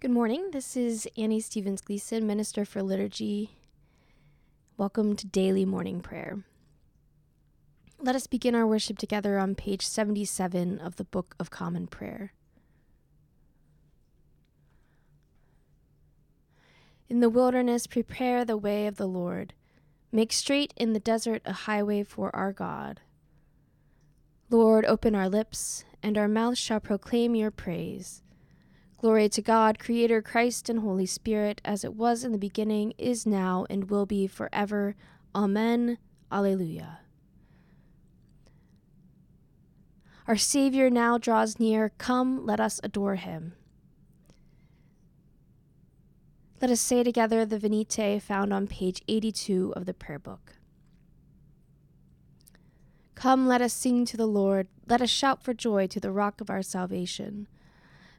Good morning. This is Anny Stevens Gleason, Minister for Liturgy. Welcome to Daily Morning Prayer. Let us begin our worship together on page 77 of the Book of Common Prayer. In the wilderness, prepare the way of the Lord. Make straight in the desert a highway for our God. Lord, open our lips, and our mouths shall proclaim your praise. Glory to God, Creator, Christ, and Holy Spirit, as it was in the beginning, is now, and will be forever. Amen. Alleluia. Our Savior now draws near. Come, let us adore him. Let us say together the Venite found on page 82 of the prayer book. Come, let us sing to the Lord. Let us shout for joy to the rock of our salvation.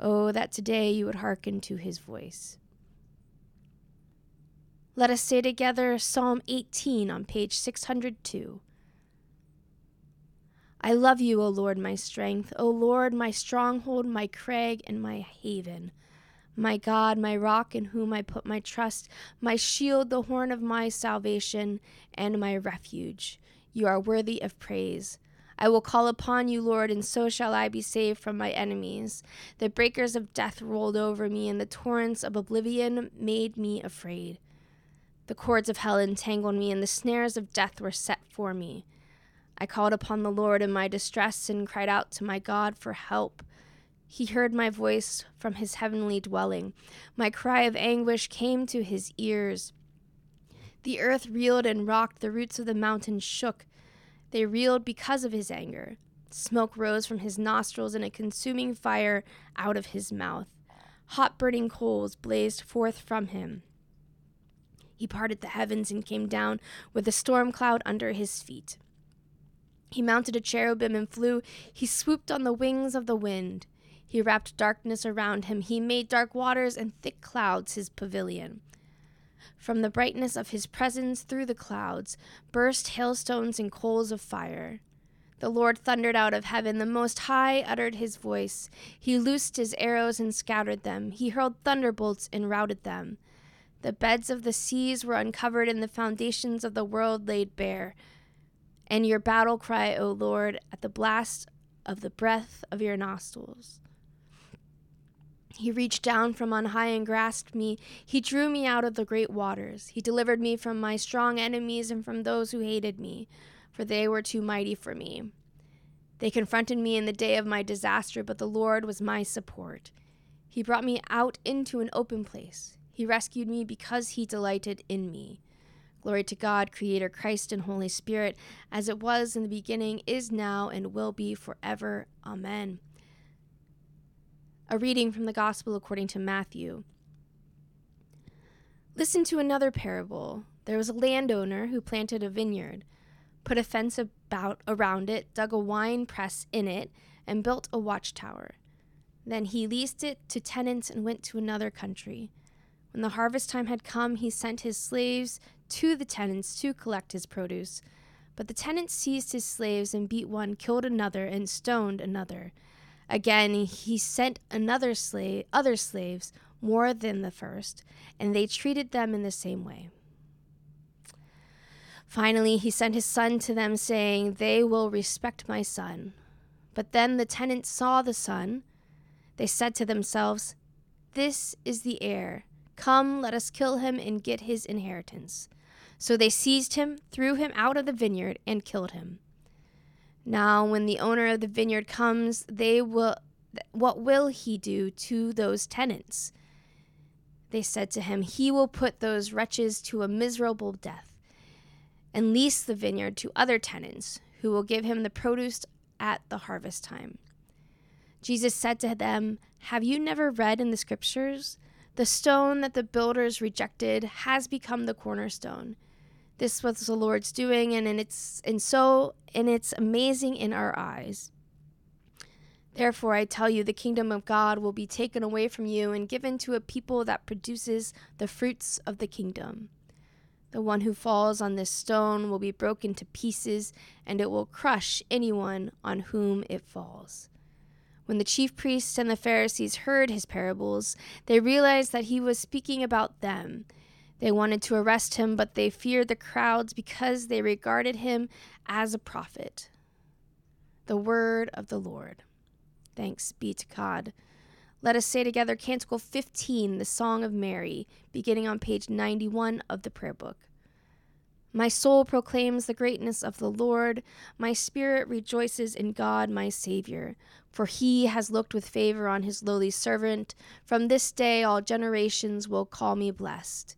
Oh, that today you would hearken to his voice. Let us say together Psalm 18 on page 602. I love you, O Lord, my strength, O Lord, my stronghold, my crag, and my haven. My God, my rock in whom I put my trust, my shield, the horn of my salvation, and my refuge. You are worthy of praise. I will call upon you, Lord, and so shall I be saved from my enemies. The breakers of death rolled over me, and the torrents of oblivion made me afraid. The cords of hell entangled me, and the snares of death were set for me. I called upon the Lord in my distress and cried out to my God for help. He heard my voice from his heavenly dwelling. My cry of anguish came to his ears. The earth reeled and rocked, the roots of the mountains shook. They reeled because of his anger. Smoke rose from his nostrils and a consuming fire out of his mouth. Hot burning coals blazed forth from him. He parted the heavens and came down with a storm cloud under his feet. He mounted a cherubim and flew. He swooped on the wings of the wind. He wrapped darkness around him. He made dark waters and thick clouds his pavilion. From the brightness of his presence through the clouds burst hailstones and coals of fire. The Lord thundered out of heaven. The Most High uttered his voice. He loosed his arrows and scattered them. He hurled thunderbolts and routed them. The beds of the seas were uncovered, and the foundations of the world laid bare. And your battle cry, O Lord, at the blast of the breath of your nostrils. He reached down from on high and grasped me. He drew me out of the great waters. He delivered me from my strong enemies and from those who hated me, for they were too mighty for me. They confronted me in the day of my disaster, but the Lord was my support. He brought me out into an open place. He rescued me because he delighted in me. Glory to God, Creator, Christ, and Holy Spirit, as it was in the beginning, is now, and will be forever. Amen. A reading from the Gospel according to Matthew. Listen to another parable. There was a landowner who planted a vineyard, put a fence about around it, dug a wine press in it, and built a watchtower. Then he leased it to tenants and went to another country. When the harvest time had come, he sent his slaves to the tenants to collect his produce. But the tenants seized his slaves and beat one, killed another, and stoned another. Again, he sent another slave, other slaves, more than the first, and they treated them in the same way. Finally, he sent his son to them, saying, They will respect my son. But then the tenants saw the son. They said to themselves, This is the heir. Come, let us kill him and get his inheritance. So they seized him, threw him out of the vineyard, and killed him. Now, when the owner of the vineyard comes, they will what will he do to those tenants? They said to him, He will put those wretches to a miserable death and lease the vineyard to other tenants who will give him the produce at the harvest time. Jesus said to them, Have you never read in the scriptures? The stone that the builders rejected has become the cornerstone. This was the Lord's doing, and it's and so and it's amazing in our eyes. Therefore, I tell you, the kingdom of God will be taken away from you and given to a people that produces the fruits of the kingdom. The one who falls on this stone will be broken to pieces, and it will crush anyone on whom it falls. When the chief priests and the Pharisees heard his parables, they realized that he was speaking about them. They wanted to arrest him, but they feared the crowds because they regarded him as a prophet. The word of the Lord. Thanks be to God. Let us say together Canticle 15, the Song of Mary, beginning on page 91 of the prayer book. My soul proclaims the greatness of the Lord. My spirit rejoices in God, my Savior, for he has looked with favor on his lowly servant. From this day, all generations will call me blessed.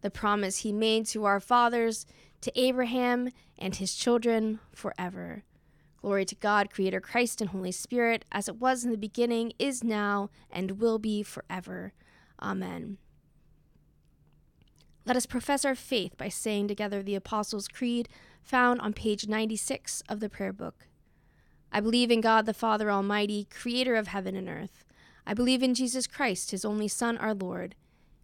the promise he made to our fathers, to Abraham and his children forever. Glory to God, Creator, Christ, and Holy Spirit, as it was in the beginning, is now, and will be forever. Amen. Let us profess our faith by saying together the Apostles' Creed found on page 96 of the prayer book. I believe in God the Father Almighty, creator of heaven and earth. I believe in Jesus Christ, his only Son, our Lord.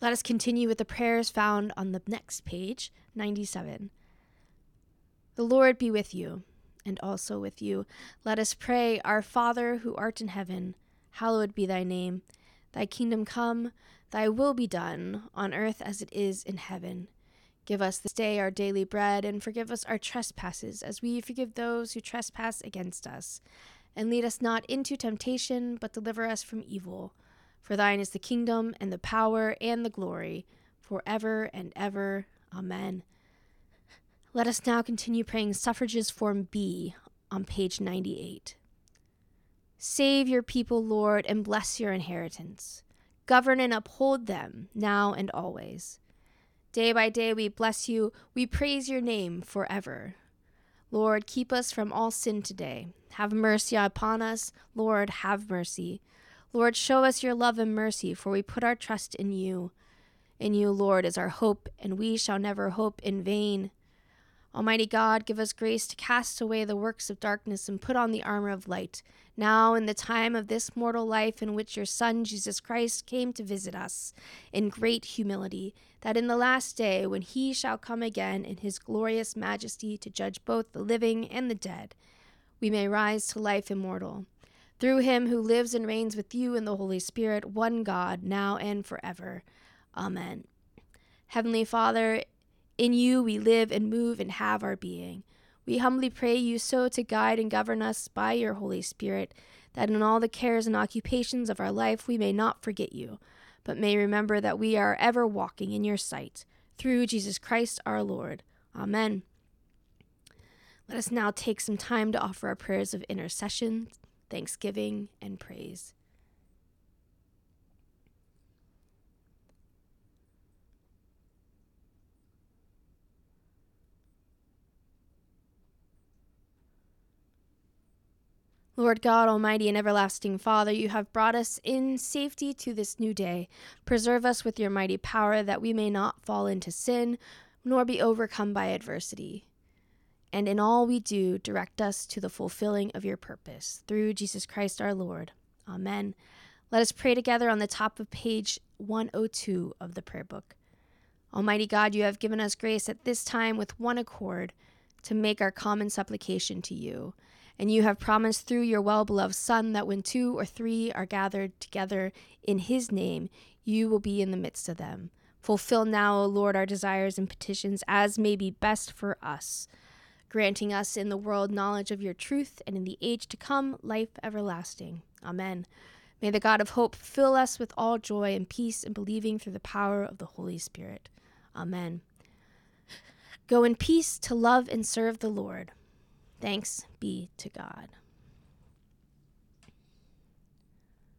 Let us continue with the prayers found on the next page, 97. The Lord be with you, and also with you. Let us pray, Our Father who art in heaven, hallowed be thy name. Thy kingdom come, thy will be done, on earth as it is in heaven. Give us this day our daily bread, and forgive us our trespasses, as we forgive those who trespass against us. And lead us not into temptation, but deliver us from evil. For thine is the kingdom, and the power, and the glory, for ever and ever. Amen. Let us now continue praying suffrages form B on page 98. Save your people, Lord, and bless your inheritance. Govern and uphold them now and always. Day by day we bless you, we praise your name forever. Lord, keep us from all sin today. Have mercy upon us, Lord, have mercy. Lord, show us your love and mercy, for we put our trust in you. In you, Lord, is our hope, and we shall never hope in vain. Almighty God, give us grace to cast away the works of darkness and put on the armor of light, now in the time of this mortal life in which your Son, Jesus Christ, came to visit us in great humility, that in the last day, when he shall come again in his glorious majesty to judge both the living and the dead, we may rise to life immortal through him who lives and reigns with you in the Holy Spirit, one God, now and forever. Amen. Heavenly Father, in you we live and move and have our being. We humbly pray you so to guide and govern us by your Holy Spirit, that in all the cares and occupations of our life we may not forget you, but may remember that we are ever walking in your sight. Through Jesus Christ our Lord. Amen. Let us now take some time to offer our prayers of intercession thanksgiving, and praise. Lord God, Almighty and everlasting Father, you have brought us in safety to this new day. Preserve us with your mighty power that we may not fall into sin nor be overcome by adversity and in all we do, direct us to the fulfilling of your purpose. Through Jesus Christ our Lord. Amen. Let us pray together on the top of page 102 of the prayer book. Almighty God, you have given us grace at this time with one accord to make our common supplication to you. And you have promised through your well beloved Son that when two or three are gathered together in his name, you will be in the midst of them. Fulfill now, O Lord, our desires and petitions as may be best for us, granting us in the world knowledge of your truth and in the age to come life everlasting. Amen. May the God of hope fill us with all joy and peace in believing through the power of the Holy Spirit. Amen. Go in peace to love and serve the Lord. Thanks be to God.